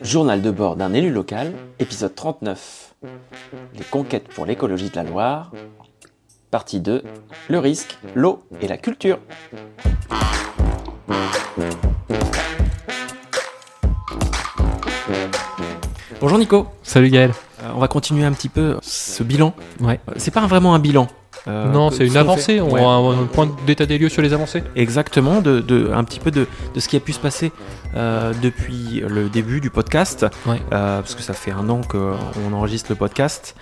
Journal de bord d'un élu local, épisode 39. Les conquêtes pour l'écologie de la Loire. Partie 2. Le risque, l'eau et la culture. Bonjour Nico. Salut Gaël. Euh, on va continuer un petit peu ce bilan. Ouais. Euh, C'est pas vraiment un bilan. Euh, non, c'est ce une avancée. On Ouais. a un, un point d'état des lieux sur les avancées. Exactement, de, de- un petit peu de, de ce qui a pu se passer euh, depuis le début du podcast, Ouais. euh, parce que ça fait un an qu'on enregistre le podcast.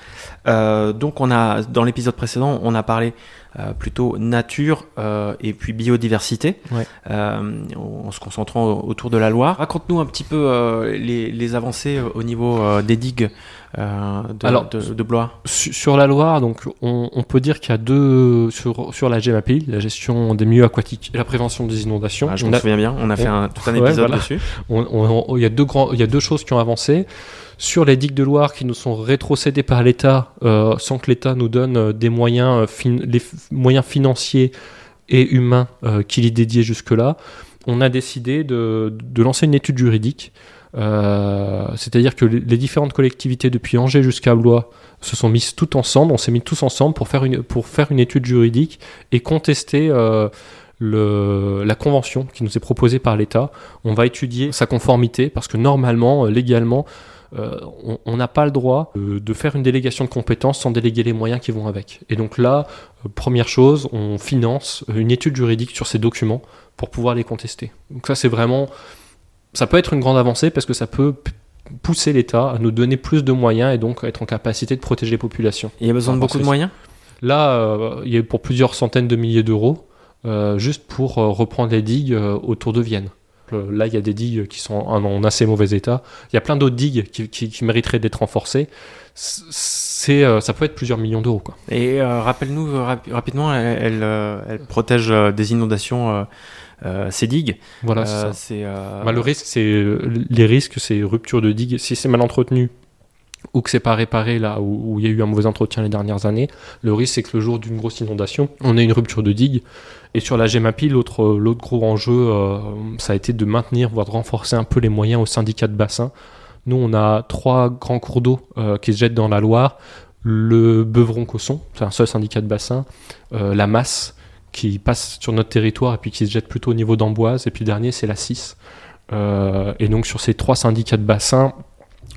Euh, donc on a, dans l'épisode précédent, on a parlé euh, plutôt nature euh, et puis biodiversité, Ouais. euh, en se concentrant autour de la Loire. Raconte-nous un petit peu euh, les, les avancées au niveau des digues euh, de, Alors, de, de Blois. Su- Sur la Loire, donc, on, on peut dire qu'il y a deux sur, sur la GMAPI, la gestion des milieux aquatiques et la prévention des inondations. Ah, je on me a- souviens bien, on a fait on- un, tout un épisode dessus. il y a deux grands, il y a deux choses qui ont avancé. Sur les digues de Loire qui nous sont rétrocédées par l'État, euh, sans que l'État nous donne euh, des moyens, fin- les moyens financiers et humains euh, qu'il y dédiait jusque-là, on a décidé de, de lancer une étude juridique. Euh, C'est-à-dire que les différentes collectivités, depuis Angers jusqu'à Blois, se sont mises toutes ensemble. On s'est mis tous ensemble pour faire une, pour faire une étude juridique et contester euh, la convention qui nous est proposée par l'État. On va étudier sa conformité parce que normalement, euh, légalement, on- n'a pas le droit de faire une délégation de compétences sans déléguer les moyens qui vont avec. Et donc là, première chose, on finance une étude juridique sur ces documents pour pouvoir les contester. Donc ça, c'est vraiment... Ça peut être une grande avancée parce que ça peut pousser l'État à nous donner plus de moyens et donc être en capacité de protéger les populations. Il y a besoin de beaucoup de moyens? Là, euh, il y a eu pour plusieurs centaines de milliers d'euros, euh, juste pour euh, reprendre les digues autour de Vienne. Là, il y a des digues qui sont en, en assez mauvais état. Il y a plein d'autres digues qui, qui- qui mériteraient d'être renforcées. C'est, euh, ça peut être plusieurs millions d'euros. quoi. Et euh, rappelle-nous euh, rapi- rapidement, elle, elle, elle protège des inondations euh, ces digues. Voilà, Euh, c'est Bah, le risque, c'est les risques, c'est rupture de digues. Si c'est mal entretenu ou que c'est pas réparé là où, où il y a eu un mauvais entretien les dernières années, le risque c'est que le jour d'une grosse inondation, on ait une rupture de digue. Et sur la GEMAPI, l'autre l'autre gros enjeu, euh, ça a été de maintenir, voire de renforcer un peu les moyens au syndicat de bassin. Nous, on a trois grands cours d'eau euh, qui se jettent dans la Loire. Le Beuvron-Cosson, c'est un seul syndicat de bassin. Euh, la Masse, qui passe sur notre territoire et puis qui se jette plutôt au niveau d'Amboise. Et puis le dernier, c'est la 6. Euh, et donc sur ces trois syndicats de bassin,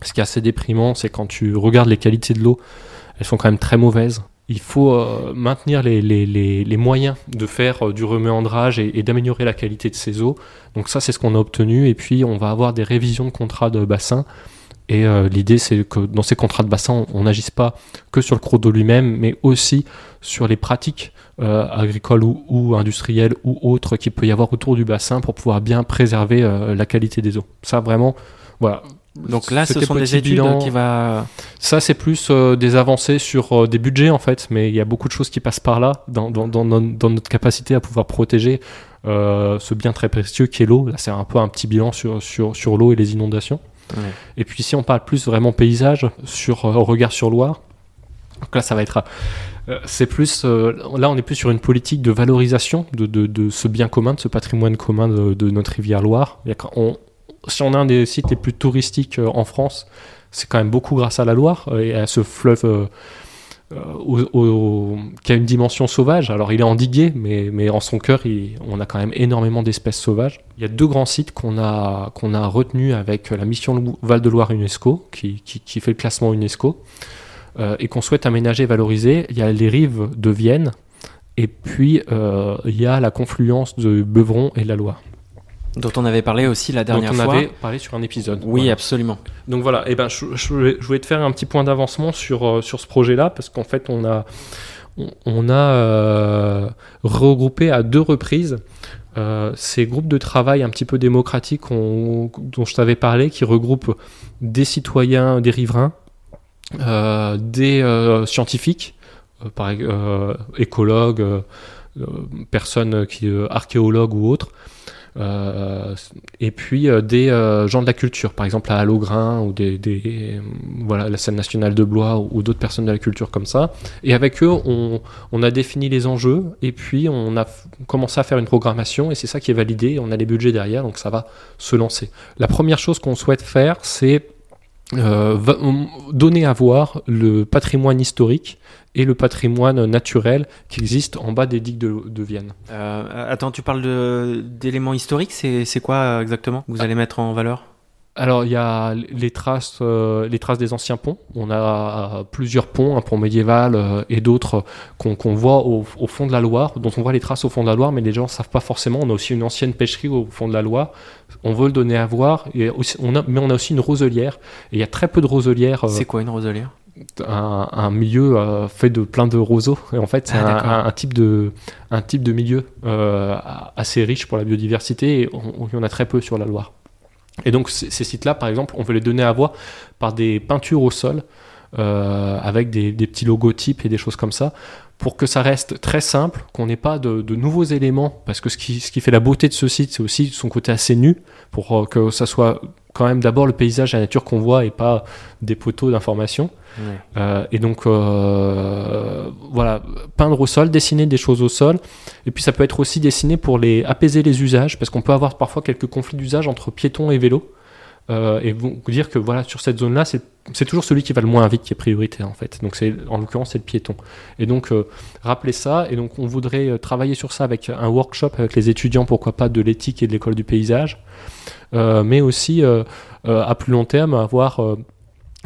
ce qui est assez déprimant, c'est quand tu regardes les qualités de l'eau, elles sont quand même très mauvaises. Il faut euh, maintenir les, moyens de faire euh, du reméandrage et, d'améliorer la qualité de ces eaux. Donc ça, c'est ce qu'on a obtenu. Et puis, on va avoir des révisions de contrats de bassin. Et euh, l'idée, c'est que dans ces contrats de bassin, on n'agisse pas que sur le cours d'eau lui-même, mais aussi sur les pratiques agricoles ou, ou industrielles ou autres qu'il peut y avoir autour du bassin pour pouvoir bien préserver la qualité des eaux. Ça, vraiment, voilà. Donc là, ce sont des études bilan. qui va. Ça, c'est plus euh, des avancées sur euh, des budgets, en fait, mais il y a beaucoup de choses qui passent par là, dans, dans, dans, dans- dans notre capacité à pouvoir protéger euh, ce bien très précieux qui est l'eau. Là, c'est un peu un petit bilan sur, sur, sur l'eau et les inondations. Ouais. Et puis, si on parle plus vraiment paysage, sur au regard sur Loire, donc là, ça va être. c'est plus. là, on est plus sur une politique de valorisation de, de, de ce bien commun, de ce patrimoine commun de, de notre rivière Loire. On- si on a un des sites les plus touristiques euh, en France, c'est quand même beaucoup grâce à la Loire euh, et à ce fleuve euh, qui a une dimension sauvage. Alors il est endigué, mais, mais en son cœur, on a quand même énormément d'espèces sauvages. Il y a deux grands sites qu'on a, a retenus avec la mission Val-de-Loire UNESCO, qui, qui, fait le classement UNESCO, et qu'on souhaite aménager et valoriser. Il y a les rives de Vienne, et puis il y a la confluence de Beuvron et la Loire. Dont on avait parlé aussi la dernière dont on fois. avait parlé sur un épisode. Oui, Voilà. absolument. Donc voilà, et ben, je, je voulais, je voulais te faire un petit point d'avancement sur, euh, sur ce projet-là, parce qu'en fait, on a, on, on a euh, regroupé à deux reprises euh, ces groupes de travail un petit peu démocratiques on- dont je t'avais parlé, qui regroupent des citoyens, des riverains, des scientifiques, par, écologues, personnes qui, archéologues ou autres, et puis euh, des euh, gens de la culture, par exemple à Allogrin ou des, des, voilà, la scène nationale de Blois ou, ou d'autres personnes de la culture comme ça. Et avec eux, on, on a défini les enjeux et puis on a commencé à faire une programmation et c'est ça qui est validé. On a les budgets derrière, donc ça va se lancer. La première chose qu'on souhaite faire, c'est euh, va- donner à voir le patrimoine historique et le patrimoine naturel qui existe en bas des digues de, de Vienne. Euh, attends, tu parles d'éléments historiques, c'est quoi euh, exactement? Que vous allez mettre en valeur? Alors il y a les traces, euh, les traces des anciens ponts. On a plusieurs ponts, un pont médiéval euh, et d'autres qu'on voit au, au fond de la Loire, dont on voit les traces au fond de la Loire, mais les gens ne savent pas forcément. On a aussi une ancienne pêcherie au fond de la Loire. On veut le donner à voir, et aussi, on a, mais on a aussi une roselière. Et il y a très peu de roselières. euh, C'est quoi une roselière? un, un milieu euh, fait de plein de roseaux. Et en fait, c'est Ah, un, type de, un type de milieu euh, assez riche pour la biodiversité et on, il y en a très peu sur la Loire. Et donc, ces sites-là, par exemple, on veut les donner à voir par des peintures au sol euh, avec des, des petits logotypes et des choses comme ça pour que ça reste très simple, qu'on n'ait pas de, de nouveaux éléments, parce que ce qui, ce qui fait la beauté de ce site, c'est aussi son côté assez nu, pour euh, que ça soit quand même d'abord le paysage, la nature qu'on voit et pas des poteaux d'information. Ouais. Euh, et donc, euh, voilà, peindre au sol, dessiner des choses au sol. Et puis, ça peut être aussi dessiné pour les, apaiser les usages, parce qu'on peut avoir parfois quelques conflits d'usage entre piétons et vélos. Euh, et vous dire que voilà, sur cette zone-là, c'est c'est toujours celui qui va le moins vite qui est prioritaire en fait. Donc, c'est en l'occurrence, c'est le piéton. Et donc, euh, rappelez ça. Et donc, on voudrait euh, travailler sur ça avec un workshop avec les étudiants, pourquoi pas, de l'éthique et de l'école du paysage. Mais aussi, à plus long terme, avoir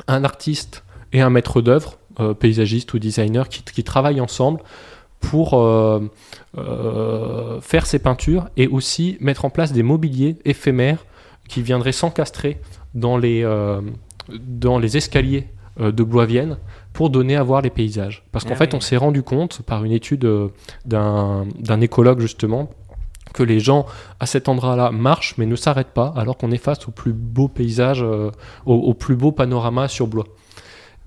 un artiste et un maître d'œuvre, paysagiste ou designer, qui, qui travaillent ensemble pour faire ces peintures et aussi mettre en place des mobiliers éphémères qui viendraient s'encastrer dans les, euh, dans les escaliers euh, de Blois-Vienne pour donner à voir les paysages. Parce qu'en Ah fait, oui. on s'est rendu compte par une étude euh, d'un d'un écologue justement que les gens à cet endroit-là marchent mais ne s'arrêtent pas alors qu'on est face au plus beau paysage, euh, au, au plus beau panorama sur Blois.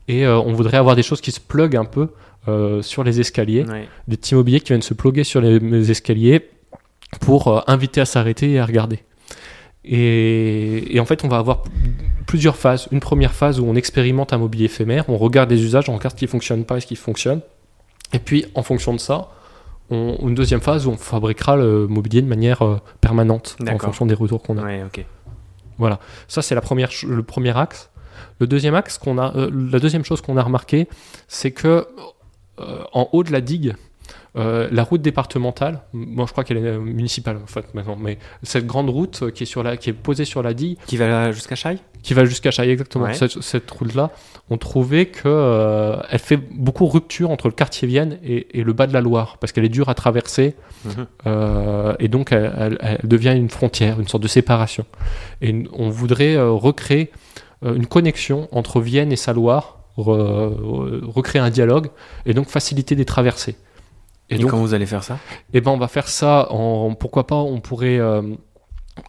Et euh, on voudrait avoir des choses qui se pluguent un peu euh, sur les escaliers, des petits mobiliers qui viennent se pluguer sur les, les escaliers pour inviter à s'arrêter et à regarder. Et, et en fait, on va avoir plusieurs phases. Une première phase où on expérimente un mobilier éphémère, on regarde les usages, on regarde ce qui fonctionne pas et ce qui fonctionne. Et puis, en fonction de ça, on, une deuxième phase où on fabriquera le mobilier de manière euh, permanente en fonction des retours qu'on a. Ouais, ok. Ça, c'est la première, ch- le premier axe. Le deuxième axe qu'on a, euh, la deuxième chose qu'on a remarqué, c'est que euh, en haut de la digue, euh, la route départementale, moi je crois qu'elle est euh, municipale en fait maintenant, mais cette grande route euh, qui est sur la, qui est posée sur la digue, Qui va jusqu'à Chaille? Qui va jusqu'à Chaille exactement, Ouais. cette, cette route-là, on trouvait que euh, elle fait beaucoup rupture entre le quartier Vienne et, et le bas de la Loire, parce qu'elle est dure à traverser Mhm. euh, et donc elle, elle- elle devient une frontière, une sorte de séparation. Et on voudrait recréer une connexion entre Vienne et sa Loire, re- re- recréer un dialogue et donc faciliter des traversées. Et, Et, donc, comment vous allez faire ça eh ben, on va faire ça en pourquoi pas, on pourrait. euh,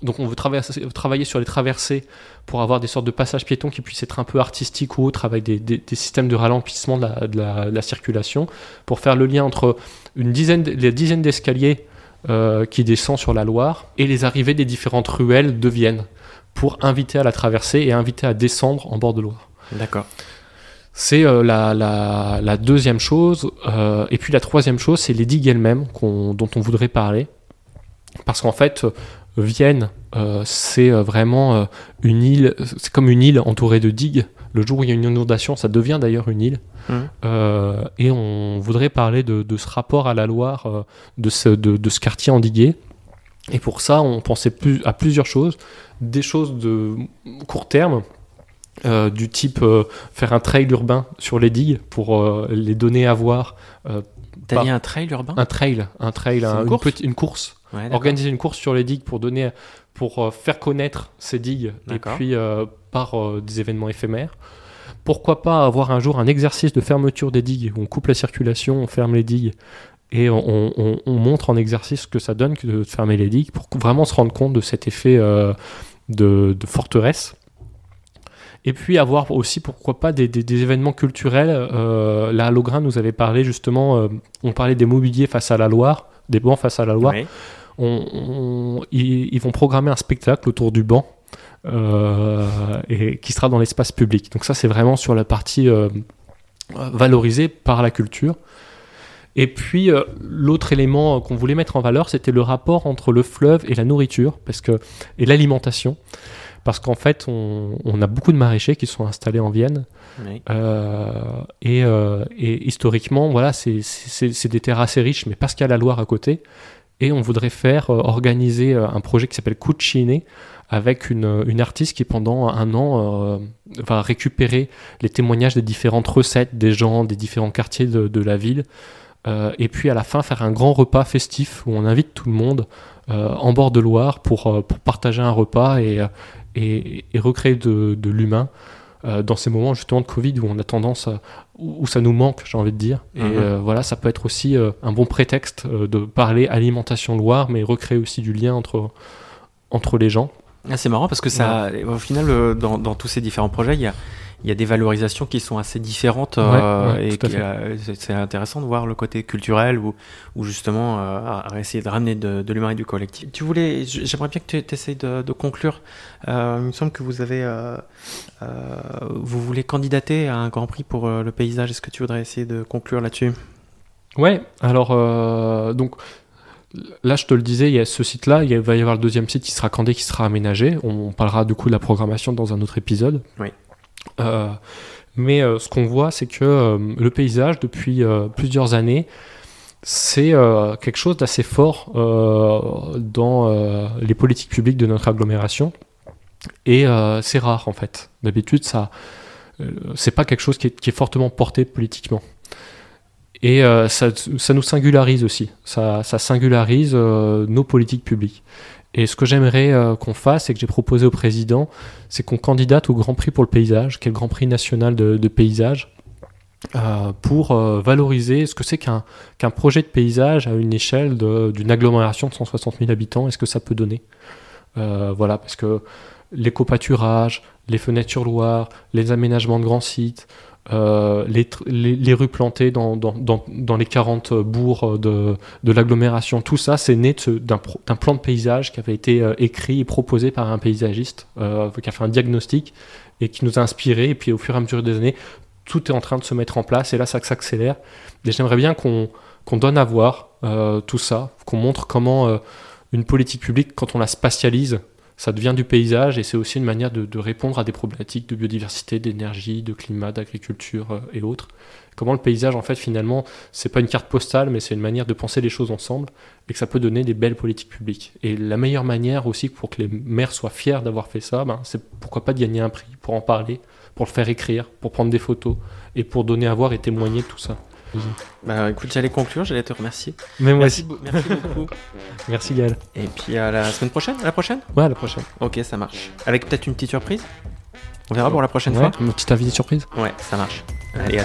donc on veut travailler sur les traversées pour avoir des sortes de passages piétons qui puissent être un peu artistiques ou autres avec des, des- des systèmes de ralentissement de la, de la- de la circulation pour faire le lien entre une dizaine, les dizaines d'escaliers euh, qui descendent sur la Loire et les arrivées des différentes ruelles de Vienne pour inviter à la traversée et inviter à descendre en bord de Loire. D'accord. C'est euh, la, la- la deuxième chose. euh, et puis la troisième chose, c'est les digues elles-mêmes qu'on- dont on voudrait parler. Parce qu'en fait, euh, Vienne, euh, c'est vraiment une île, c'est comme une île entourée de digues. Le jour où il y a une inondation, ça devient d'ailleurs une île. Euh, et on voudrait parler de, de ce rapport à la Loire, de, ce, de, de ce quartier endigué. Et pour ça, on pensait plus, à plusieurs choses. Des choses de court terme, euh, du type euh, faire un trail urbain sur les digues pour euh, les donner à voir. T'as dit un trail urbain? Un trail, un trail, un- une une, course? petite- une course. Ouais, d'accord. Organiser une course sur les digues pour donner, pour faire connaître ces digues et puis par des événements éphémères. Pourquoi pas avoir un jour un exercice de fermeture des digues où on coupe la circulation, on ferme les digues et on, on- on montre en exercice ce que ça donne que de fermer les digues pour vraiment se rendre compte de cet effet de, de forteresse. Et puis avoir aussi, pourquoi pas, des, des- des événements culturels. Euh, là, Logrin nous avait parlé justement, euh, on parlait des mobiliers face à la Loire, des bancs face à la Loire. Ouais. on- on- ils, ils vont programmer un spectacle autour du banc euh, et qui sera dans l'espace public. Donc ça, c'est vraiment sur la partie euh, valorisée par la culture. Et puis euh, l'autre élément qu'on voulait mettre en valeur, c'était le rapport entre le fleuve et la nourriture, parce que et l'alimentation, parce qu'en fait, on, on a beaucoup de maraîchers qui sont installés en Vienne, Oui. euh, et, euh, et historiquement, voilà, c'est- des terres assez riches, mais parce qu'il y a la Loire à côté. Et on voudrait faire euh, organiser un projet qui s'appelle Cucine avec une, une artiste qui pendant un an va récupérer les témoignages des différentes recettes des gens, des différents quartiers de, de la ville. Et puis à la fin faire un grand repas festif où on invite tout le monde en bord de Loire pour, pour partager un repas et, et, et recréer de, de l'humain euh, dans ces moments justement de Covid où on a tendance à, où, ça nous manque, j'ai envie de dire. Et Mhm. euh, voilà, ça peut être aussi euh, un bon prétexte euh, de parler alimentation Loire, mais recréer aussi du lien entre, entre les gens. Ah, c'est marrant parce que ça, au final, dans, dans tous ces différents projets, il y a, il y a des valorisations qui sont assez différentes euh, Ouais, et euh, c'est- intéressant de voir le côté culturel ou, ou justement euh, essayer de ramener de, de l'humain et du collectif. Tu voulais, j'aimerais bien que tu essayes de, de conclure. Euh, il me semble que vous avez, euh, euh, vous voulez candidater à un Grand Prix pour euh, le paysage. Est-ce que tu voudrais essayer de conclure là-dessus? Ouais, alors euh, donc là je te le disais, il y a ce site-là, il va y avoir le deuxième site qui sera Candé qui sera aménagé. On parlera du coup de la programmation dans un autre épisode. Oui. Euh, mais euh, ce qu'on voit, c'est que euh, le paysage, depuis plusieurs années, c'est quelque chose d'assez fort dans les politiques publiques de notre agglomération. Et c'est rare en fait. D'habitude, ça, c'est pas quelque chose qui est fortement porté politiquement. Et euh, ça, nous singularise aussi. Ça, singularise euh, nos politiques publiques. Et ce que j'aimerais euh, qu'on fasse et que j'ai proposé au président, c'est qu'on candidate au Grand Prix pour le paysage, qui est le Grand Prix national de, paysage, pour valoriser ce que c'est qu'un projet de paysage à une échelle d'une agglomération de 160 000 habitants, est-ce que ça peut donner Voilà, parce que l'éco-pâturage, les fenêtres sur Loire, les aménagements de grands sites, euh, les, rues plantées dans, les 40 bourgs de, l'agglomération, tout ça, c'est né d'un plan de paysage qui avait été euh, écrit et proposé par un paysagiste, euh, qui a fait un diagnostic et qui nous a inspiré. Et puis au fur et à mesure des années, tout est en train de se mettre en place et là, ça s'accélère. Et j'aimerais bien qu'on donne à voir tout ça, qu'on montre comment une politique publique, quand on la spatialise, ça devient du paysage et c'est aussi une manière de, répondre à des problématiques de biodiversité, d'énergie, de climat, d'agriculture euh, et autres. Comment le paysage, en fait, finalement, c'est pas une carte postale, mais c'est une manière de penser les choses ensemble et que ça peut donner des belles politiques publiques. Et la meilleure manière aussi pour que les maires soient fiers d'avoir fait ça, ben, c'est pourquoi pas de gagner un prix, pour en parler, pour le faire écrire, pour prendre des photos et pour donner à voir et témoigner de tout ça. Bah écoute, j'allais conclure, j'allais te remercier. Mais moi Merci, aussi. merci beaucoup. Merci Gaël. Et puis à la semaine prochaine, à la prochaine? Ouais, à la prochaine. Ok, ça marche. Avec peut-être une petite surprise? On verra pour la prochaine Ouais, une petite invité surprise? fois Ouais, ça marche. Allez, à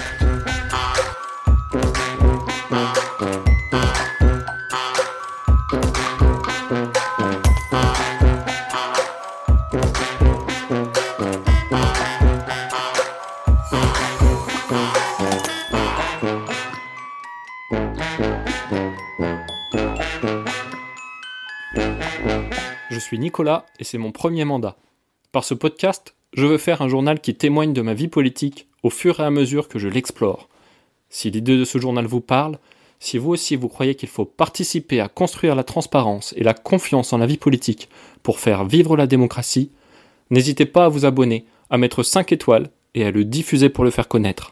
Je suis Nicolas et c'est mon premier mandat. Par ce podcast, je veux faire un journal qui témoigne de ma vie politique au fur et à mesure que je l'explore. Si l'idée de ce journal vous parle, si vous aussi vous croyez qu'il faut participer à construire la transparence et la confiance en la vie politique pour faire vivre la démocratie, n'hésitez pas à vous abonner, à mettre 5 étoiles et à le diffuser pour le faire connaître.